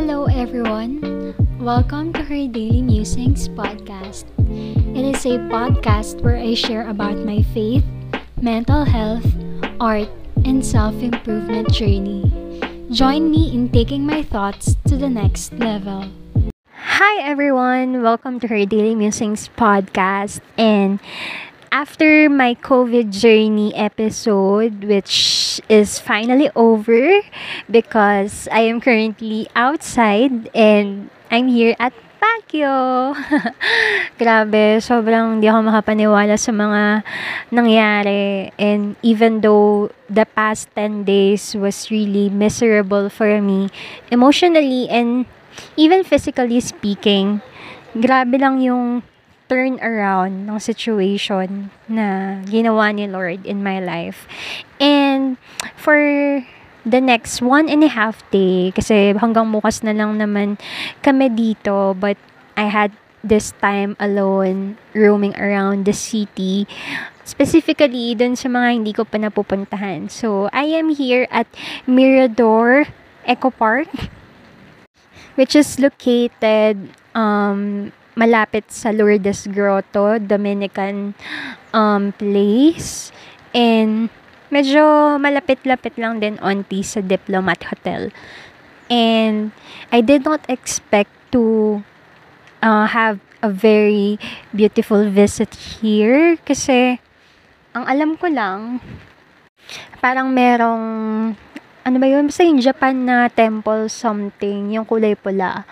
Hello, everyone. Welcome to her Daily Musings podcast. It is a podcast where I share about my faith, mental health, art, and self improvement journey. Join me in taking my thoughts to the next level. Hi, everyone. Welcome to her Daily Musings podcast. And after my COVID journey episode, which is finally over because I am currently outside and I'm here at Baguio. Grabe, sobrang di ako makapaniwala sa mga nangyari. And even though the past 10 days was really miserable for me, emotionally and even physically speaking, grabe lang yung turn around ng situation na ginawa ni Lord in my life. And for the next one and a half day, kasi hanggang bukas na lang naman kami dito, but I had this time alone roaming around the city specifically dun sa mga hindi ko pa napupuntahan. So, I am here at Mirador Eco Park which is located um, malapit sa Lourdes Grotto, Dominican um, place. And medyo malapit-lapit lang din onti sa Diplomat Hotel. And I did not expect to uh, have a very beautiful visit here kasi ang alam ko lang parang merong ano ba yun? Basta yung Japan na temple something, yung kulay pula.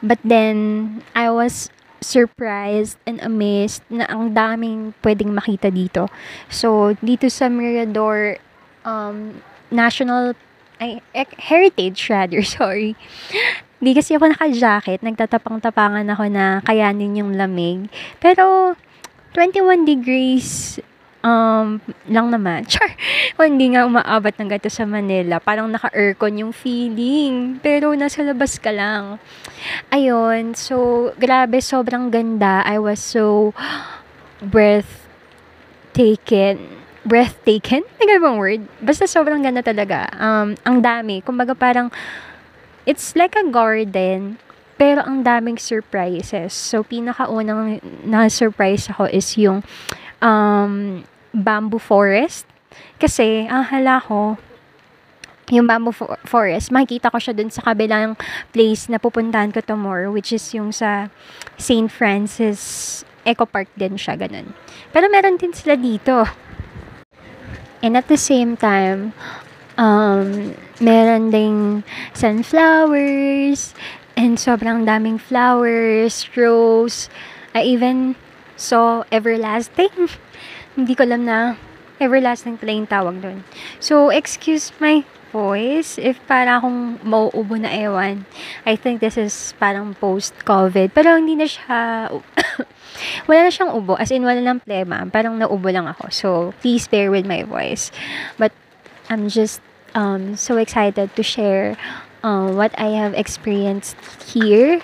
But then, I was surprised and amazed na ang daming pwedeng makita dito. So, dito sa Mirador um, National ay, Heritage rather, sorry. Hindi kasi ako naka-jacket. Nagtatapang-tapangan ako na kayanin yung lamig. Pero, 21 degrees um, lang naman. Char! Kung hindi nga umaabot ng gato sa Manila, parang naka-aircon yung feeling. Pero nasa labas ka lang. Ayun, so, grabe, sobrang ganda. I was so breathtaking. Breathtaking? May bang word? Basta sobrang ganda talaga. Um, ang dami. Kumbaga parang, it's like a garden, pero ang daming surprises. So, pinakaunang na-surprise ako is yung um, bamboo forest. Kasi, ang hala ko, yung bamboo for- forest, makikita ko siya dun sa kabilang place na pupuntahan ko tomorrow, which is yung sa St. Francis Eco Park din siya, ganun. Pero meron din sila dito. And at the same time, um, meron ding sunflowers, and sobrang daming flowers, rose, I even saw everlasting. Hindi ko alam na everlasting pala yung tawag doon. So, excuse my voice if para akong mauubo na ewan. I think this is parang post-COVID. Pero hindi na siya, wala na siyang ubo. As in, wala lang plema. Parang naubo lang ako. So, please bear with my voice. But, I'm just um, so excited to share uh, what I have experienced here.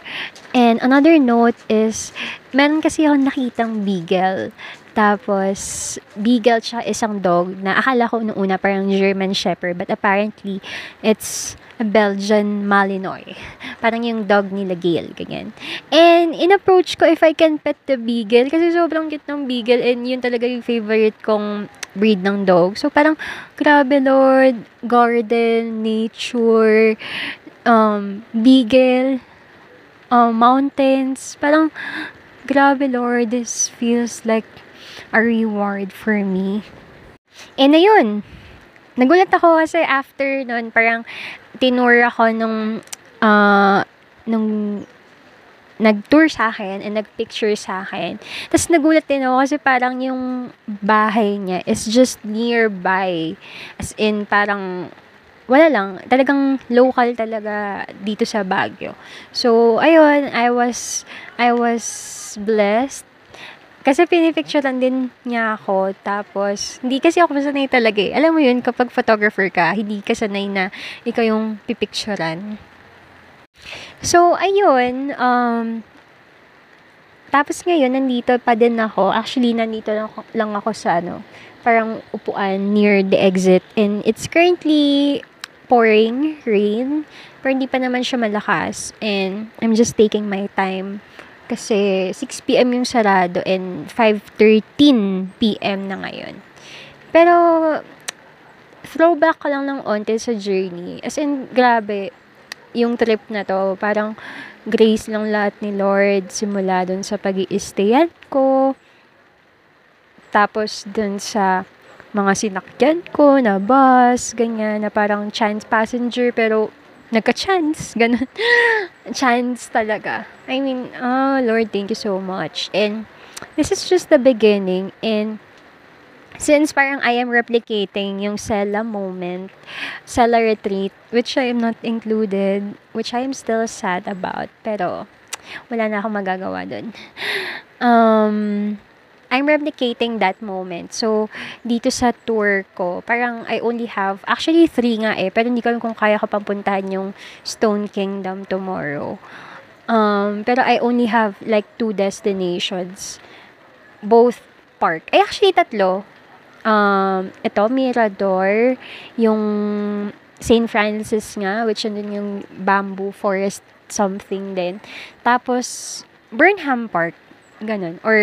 And another note is, meron kasi ako nakitang beagle. Tapos, beagle siya isang dog na akala ko noong una parang German Shepherd. But apparently, it's a Belgian Malinois. Parang yung dog nila Gail, ganyan. And, in-approach ko if I can pet the beagle. Kasi sobrang cute ng beagle. And yun talaga yung favorite kong breed ng dog. So, parang, grabe Lord, garden, nature, um, beagle, um, mountains. Parang, grabe Lord, this feels like a reward for me. And ayun, nagulat ako kasi after nun, parang tinur ako nung, uh, nung nag-tour sa akin and nag-picture sa akin. Tapos nagulat din ako kasi parang yung bahay niya is just nearby. As in, parang wala lang. Talagang local talaga dito sa Baguio. So, ayun, I was, I was blessed kasi pinipicturean din niya ako. Tapos, hindi kasi ako sanay talaga eh. Alam mo yun, kapag photographer ka, hindi ka sanay na ikaw yung pipicturean. So, ayun. Um, tapos ngayon, nandito pa din ako. Actually, nandito lang ako, sa ano, parang upuan near the exit. And it's currently pouring rain. Pero hindi pa naman siya malakas. And I'm just taking my time. Kasi 6pm yung sarado and 5.13pm na ngayon. Pero, throwback ko lang ng onte sa journey. As in, grabe, yung trip na to, parang grace lang lahat ni Lord simula dun sa pag i ko. Tapos dun sa mga sinakyan ko na bus, ganyan, na parang chance passenger pero nagka-chance, ganun. chance talaga. I mean, oh Lord, thank you so much. And this is just the beginning and since parang I am replicating yung Sela moment, Sela retreat, which I am not included, which I am still sad about, pero wala na akong magagawa dun. Um, I'm replicating that moment. So, dito sa tour ko, parang I only have, actually three nga eh, pero hindi ko alam kung kaya ko pang puntahan yung Stone Kingdom tomorrow. Um, pero I only have like two destinations. Both park. Eh, actually tatlo. Um, ito, Mirador, yung St. Francis nga, which andun yung bamboo forest something din. Tapos, Burnham Park. Ganun. Or,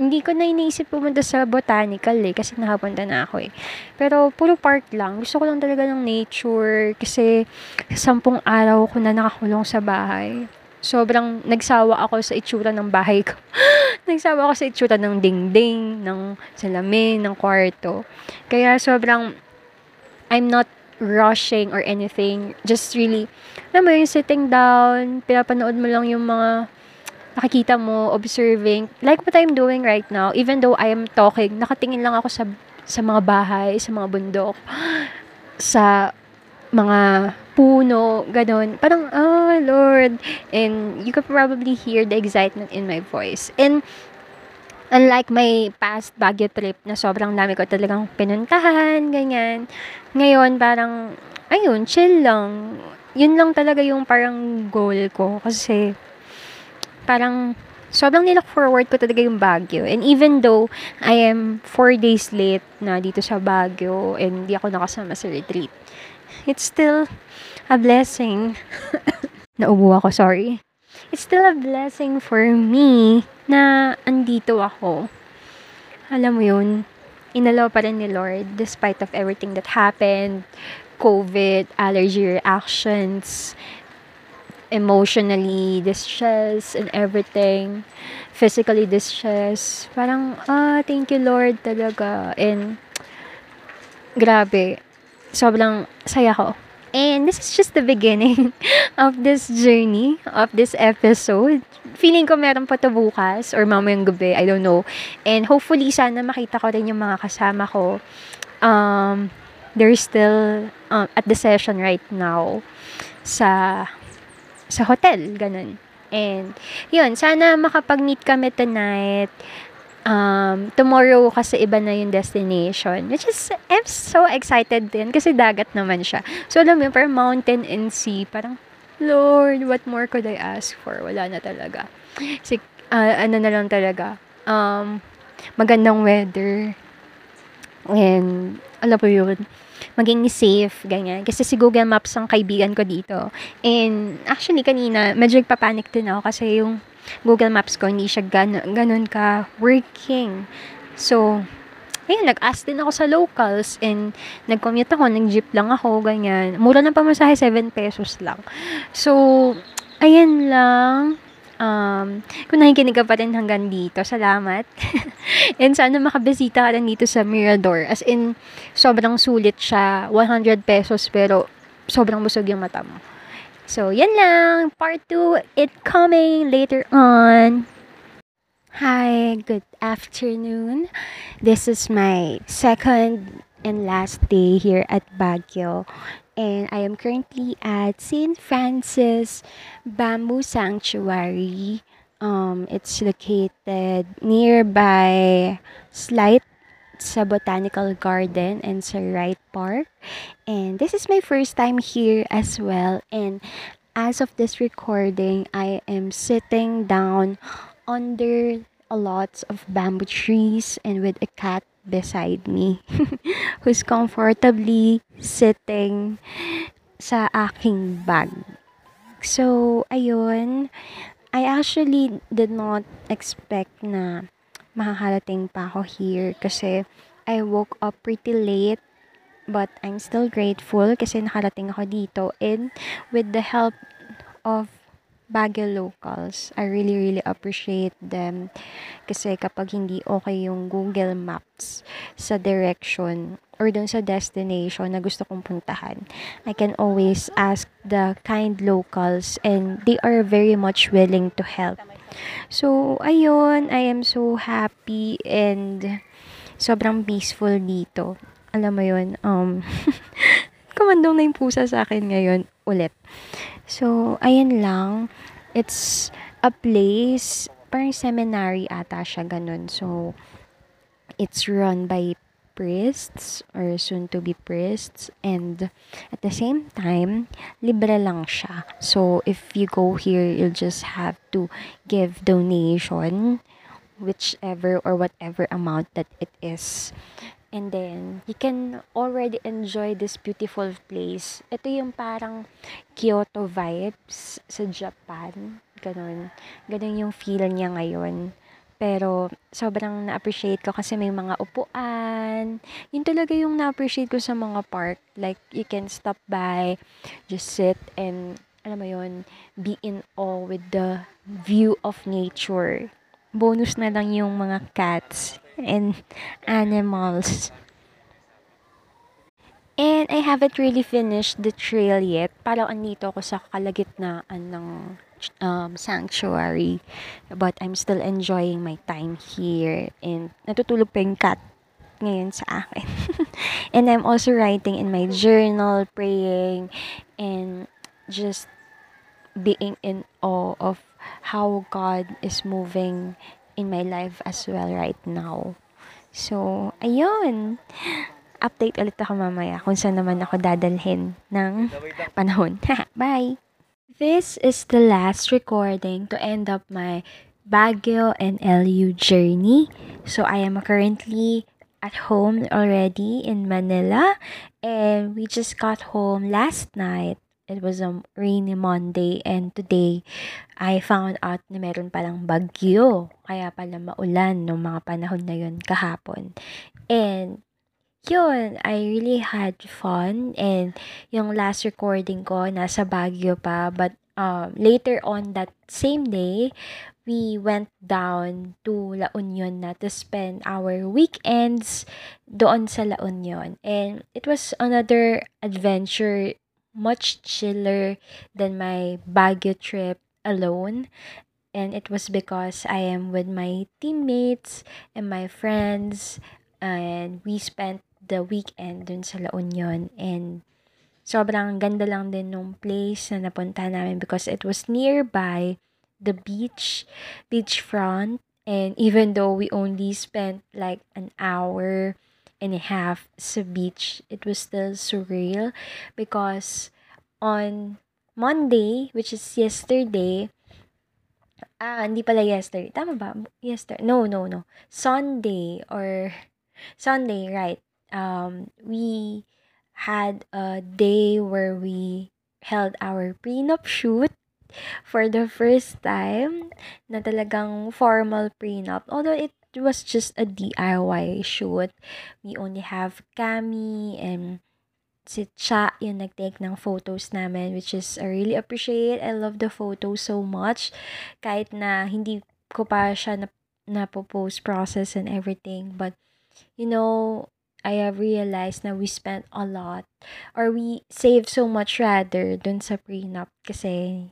hindi ko na iniisip pumunta sa botanical eh, kasi nakapunta na ako eh. Pero, puro park lang. Gusto ko lang talaga ng nature, kasi sampung araw ko na nakakulong sa bahay. Sobrang nagsawa ako sa itsura ng bahay ko. nagsawa ako sa itsura ng dingding, ng salamin, ng kwarto. Kaya sobrang, I'm not rushing or anything. Just really, alam mo yung sitting down, pinapanood mo lang yung mga nakikita mo, observing, like what I'm doing right now, even though I am talking, nakatingin lang ako sa, sa mga bahay, sa mga bundok, sa mga puno, ganun. Parang, oh, Lord. And you could probably hear the excitement in my voice. And, unlike my past Baguio trip na sobrang dami ko talagang pinuntahan, ganyan. Ngayon, parang, ayun, chill lang. Yun lang talaga yung parang goal ko. Kasi, parang sobrang nilook forward ko talaga yung Baguio. And even though I am four days late na dito sa Baguio and hindi ako nakasama sa retreat, it's still a blessing. Naubo ako, sorry. It's still a blessing for me na andito ako. Alam mo yun, inalaw pa rin ni Lord despite of everything that happened, COVID, allergy reactions, emotionally distressed and everything, physically distressed. Parang, ah, thank you Lord talaga. And, grabe, sobrang saya ko. And this is just the beginning of this journey, of this episode. Feeling ko meron pa to bukas or mamayang gabi, I don't know. And hopefully, sana makita ko rin yung mga kasama ko. Um, they're still um, at the session right now sa sa hotel, ganun. And, yun, sana makapag-meet kami tonight. Um, tomorrow kasi iba na yung destination. Which is, I'm so excited din kasi dagat naman siya. So, alam mo yun, parang mountain and sea. Parang, Lord, what more could I ask for? Wala na talaga. Si, uh, ano na lang talaga. Um, magandang weather. And, alam mo yun, maging safe, ganyan. Kasi si Google Maps ang kaibigan ko dito. And actually, kanina, medyo nagpapanik din ako kasi yung Google Maps ko, hindi siya gan- ganun ka working. So, ayun, nag-ask din ako sa locals and nag-commute ako, nag-jeep lang ako, ganyan. Mura ng pamasahe, 7 pesos lang. So, ayan lang. Um, kung nakikinig ka pa rin hanggang dito, salamat. And sana makabisita ka rin dito sa Mirador. As in, sobrang sulit siya. 100 pesos pero sobrang busog yung mata mo. So, yan lang. Part 2, it coming later on. Hi, good afternoon. This is my second and last day here at Baguio. and I am currently at St. Francis Bamboo Sanctuary. Um, it's located nearby Slight sa Botanical Garden and sa Wright Park. And this is my first time here as well. And as of this recording, I am sitting down under a lot of bamboo trees and with a cat beside me. who's comfortably sitting sa aking bag. So, ayun. I actually did not expect na makakarating pa ako here kasi I woke up pretty late but I'm still grateful kasi nakarating ako dito and with the help of Baguio locals, I really really appreciate them kasi kapag hindi okay yung Google Maps sa direction or dun sa destination na gusto kong puntahan, I can always ask the kind locals and they are very much willing to help. So, ayun, I am so happy and sobrang peaceful dito. Alam mo yun, um, kumandong na yung pusa sa akin ngayon ulit. So, ayan lang. It's a place, parang seminary ata siya ganun. So, it's run by priests or soon to be priests. And at the same time libre lang siya. So if you go here you'll just have to give donation whichever or whatever amount that it is. And then you can already enjoy this beautiful place. Ito yung parang Kyoto vibes sa Japan. Ganun ganun yung feel niya ngayon pero, sobrang na-appreciate ko kasi may mga upuan. Yun talaga yung na-appreciate ko sa mga park. Like, you can stop by, just sit and, alam mo yun, be in awe with the view of nature. Bonus na lang yung mga cats and animals. And I haven't really finished the trail yet. Parang andito ako sa kalagitnaan ng um, sanctuary. But I'm still enjoying my time here. And natutulog pa yung cat ngayon sa akin. and I'm also writing in my journal, praying, and just being in awe of how God is moving in my life as well right now. So, ayun. Update ulit ako mamaya kung saan naman ako dadalhin ng panahon. Bye! This is the last recording to end up my Baguio and LU journey. So I am currently at home already in Manila and we just got home last night. It was a rainy Monday and today I found out na meron palang bagyo. Kaya pala maulan nung mga panahon na yun kahapon. And yun, I really had fun. And yung last recording ko nasa Baguio pa. But um, later on that same day we went down to La Union na to spend our weekends doon sa La Union. And it was another adventure much chiller than my Baguio trip alone. And it was because I am with my teammates and my friends. And we spent the weekend dun sa La Union and sobrang ganda lang din nung place na napunta namin because it was nearby the beach, beachfront and even though we only spent like an hour and a half sa beach, it was still surreal because on Monday, which is yesterday, ah, hindi pala yesterday. Tama ba? Yesterday. No, no, no. Sunday or Sunday, right um, we had a day where we held our prenup shoot for the first time na talagang formal prenup. Although it was just a DIY shoot. We only have Cami and si Cha yung nag-take ng photos namin which is I really appreciate. I love the photo so much. Kahit na hindi ko pa siya na, na post process and everything. But, you know, I have realized na we spent a lot or we saved so much rather dun sa prenup kasi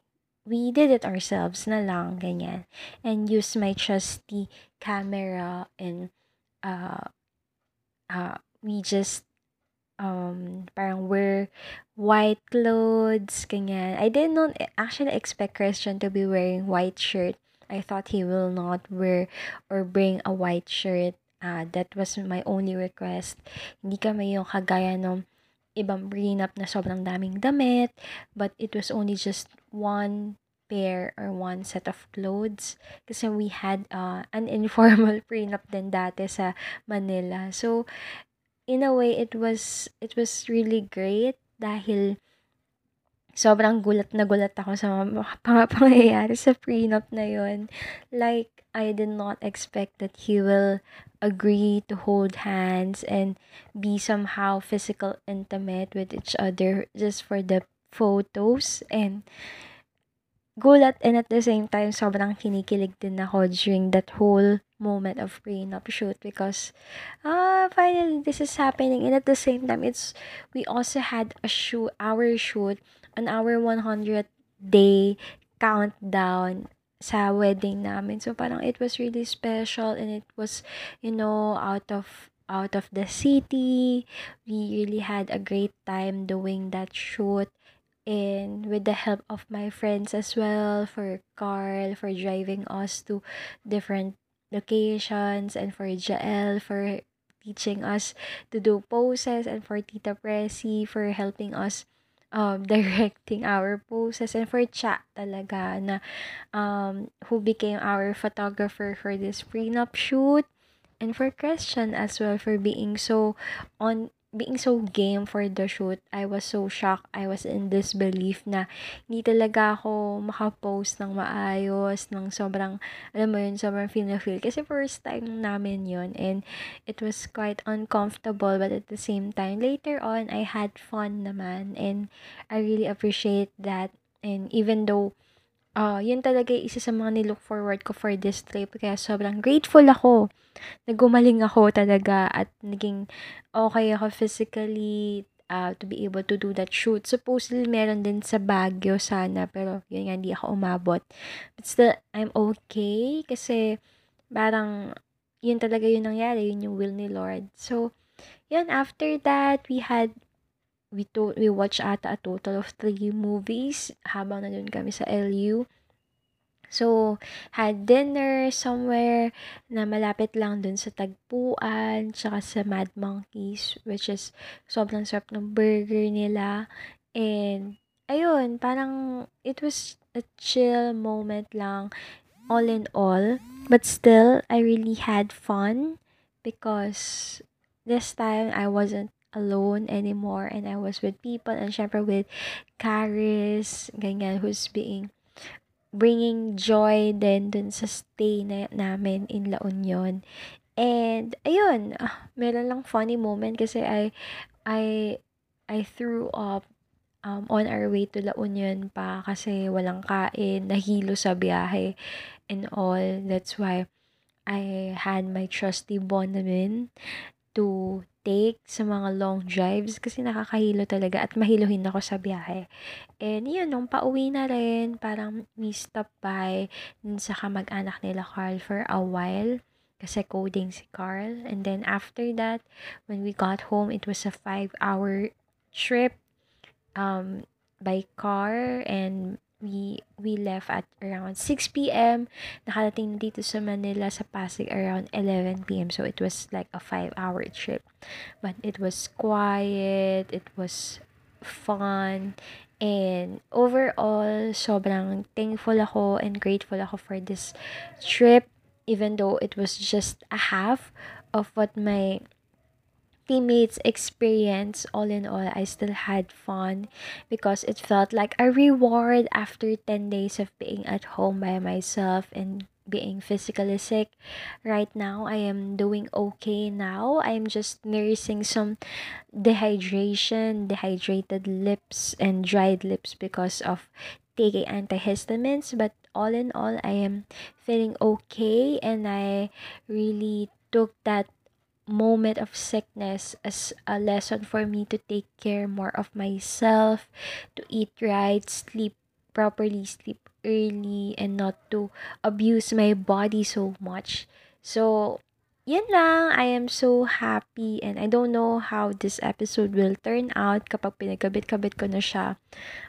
we did it ourselves na lang, ganyan. And use my trusty camera and uh, uh, we just um, parang wear white clothes, ganyan. I did not actually expect Christian to be wearing white shirt. I thought he will not wear or bring a white shirt uh, that was my only request. Hindi kami yung kagaya ng ibang prenup na sobrang daming damit, but it was only just one pair or one set of clothes. Kasi we had uh, an informal prenup din dati sa Manila. So, in a way, it was, it was really great dahil sobrang gulat na gulat ako sa mga pangyayari sa prenup na yon. Like, I did not expect that he will agree to hold hands and be somehow physical intimate with each other just for the photos and gulat and at the same time sobrang kinikilig din ako during that whole moment of prenup shoot because ah finally this is happening and at the same time it's we also had a shoot our shoot on our 100 day countdown sa wedding namin. So parang it was really special and it was you know out of out of the city. We really had a great time doing that shoot and with the help of my friends as well for Carl for driving us to different locations and for Jael for teaching us to do poses and for Tita Presi for helping us um, directing our poses and for Cha talaga na um, who became our photographer for this prenup shoot. And for Christian as well for being so on being so game for the shoot, I was so shocked. I was in disbelief na hindi talaga ako makapost ng maayos, ng sobrang, alam mo yun, sobrang feel-feel. Kasi first time namin yun and it was quite uncomfortable but at the same time, later on, I had fun naman and I really appreciate that. And even though uh, yun talaga yung isa sa mga nilook forward ko for this trip. Kaya sobrang grateful ako. Nagumaling ako talaga at naging okay ako physically uh, to be able to do that shoot. Supposedly, meron din sa Baguio sana. Pero yun nga, hindi ako umabot. But still, I'm okay. Kasi parang yun talaga yung nangyari. Yun yung will ni Lord. So, yun, after that, we had we to we watched ata a total of three movies habang nandun kami sa LU. So, had dinner somewhere na malapit lang dun sa Tagpuan, tsaka sa Mad Monkeys, which is sobrang sarap ng burger nila. And, ayun, parang it was a chill moment lang, all in all. But still, I really had fun because this time I wasn't alone anymore and I was with people and syempre with Caris, ganyan, who's being bringing joy din dun sa stay na, namin in La Union. And ayun, uh, meron lang funny moment kasi I I I threw up um, on our way to La Union pa kasi walang kain, nahilo sa biyahe and all. That's why I had my trusty Bonamin to take sa mga long drives kasi nakakahilo talaga at mahiluhin ako sa biyahe. And yun, nung pauwi na rin, parang we stop by sa kamag-anak nila Carl for a while kasi coding si Carl. And then after that, when we got home, it was a five-hour trip um, by car and we we left at around 6 p.m. Nakarating dito sa Manila sa Pasig around 11 p.m. So it was like a 5-hour trip. But it was quiet, it was fun, and overall, sobrang thankful ako and grateful ako for this trip even though it was just a half of what my teammates experience, all in all, I still had fun because it felt like a reward after 10 days of being at home by myself and being physically sick. Right now, I am doing okay now. I'm just nursing some dehydration, dehydrated lips, and dried lips because of taking antihistamines. But all in all, I am feeling okay, and I really took that moment of sickness as a lesson for me to take care more of myself, to eat right, sleep properly, sleep early, and not to abuse my body so much. So, yan lang. I am so happy and I don't know how this episode will turn out kapag pinagkabit-kabit ko na siya.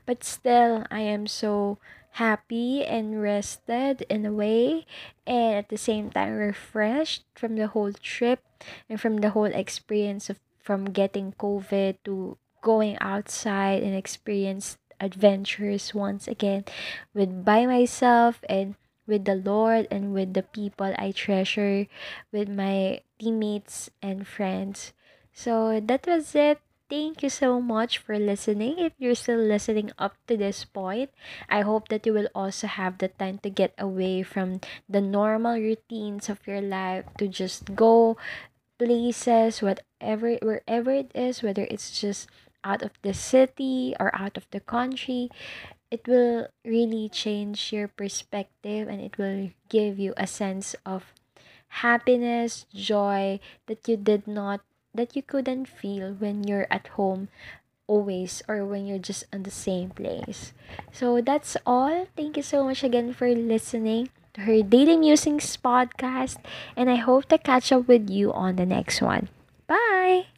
But still, I am so happy and rested in a way and at the same time refreshed from the whole trip and from the whole experience of from getting covid to going outside and experience adventures once again with by myself and with the Lord and with the people I treasure, with my teammates and friends. So that was it. Thank you so much for listening. If you're still listening up to this point, I hope that you will also have the time to get away from the normal routines of your life to just go places, whatever, wherever it is, whether it's just out of the city or out of the country, it will really change your perspective and it will give you a sense of happiness, joy that you did not that you couldn't feel when you're at home always or when you're just in the same place. So that's all. Thank you so much again for listening to her Daily Musings podcast and I hope to catch up with you on the next one. Bye.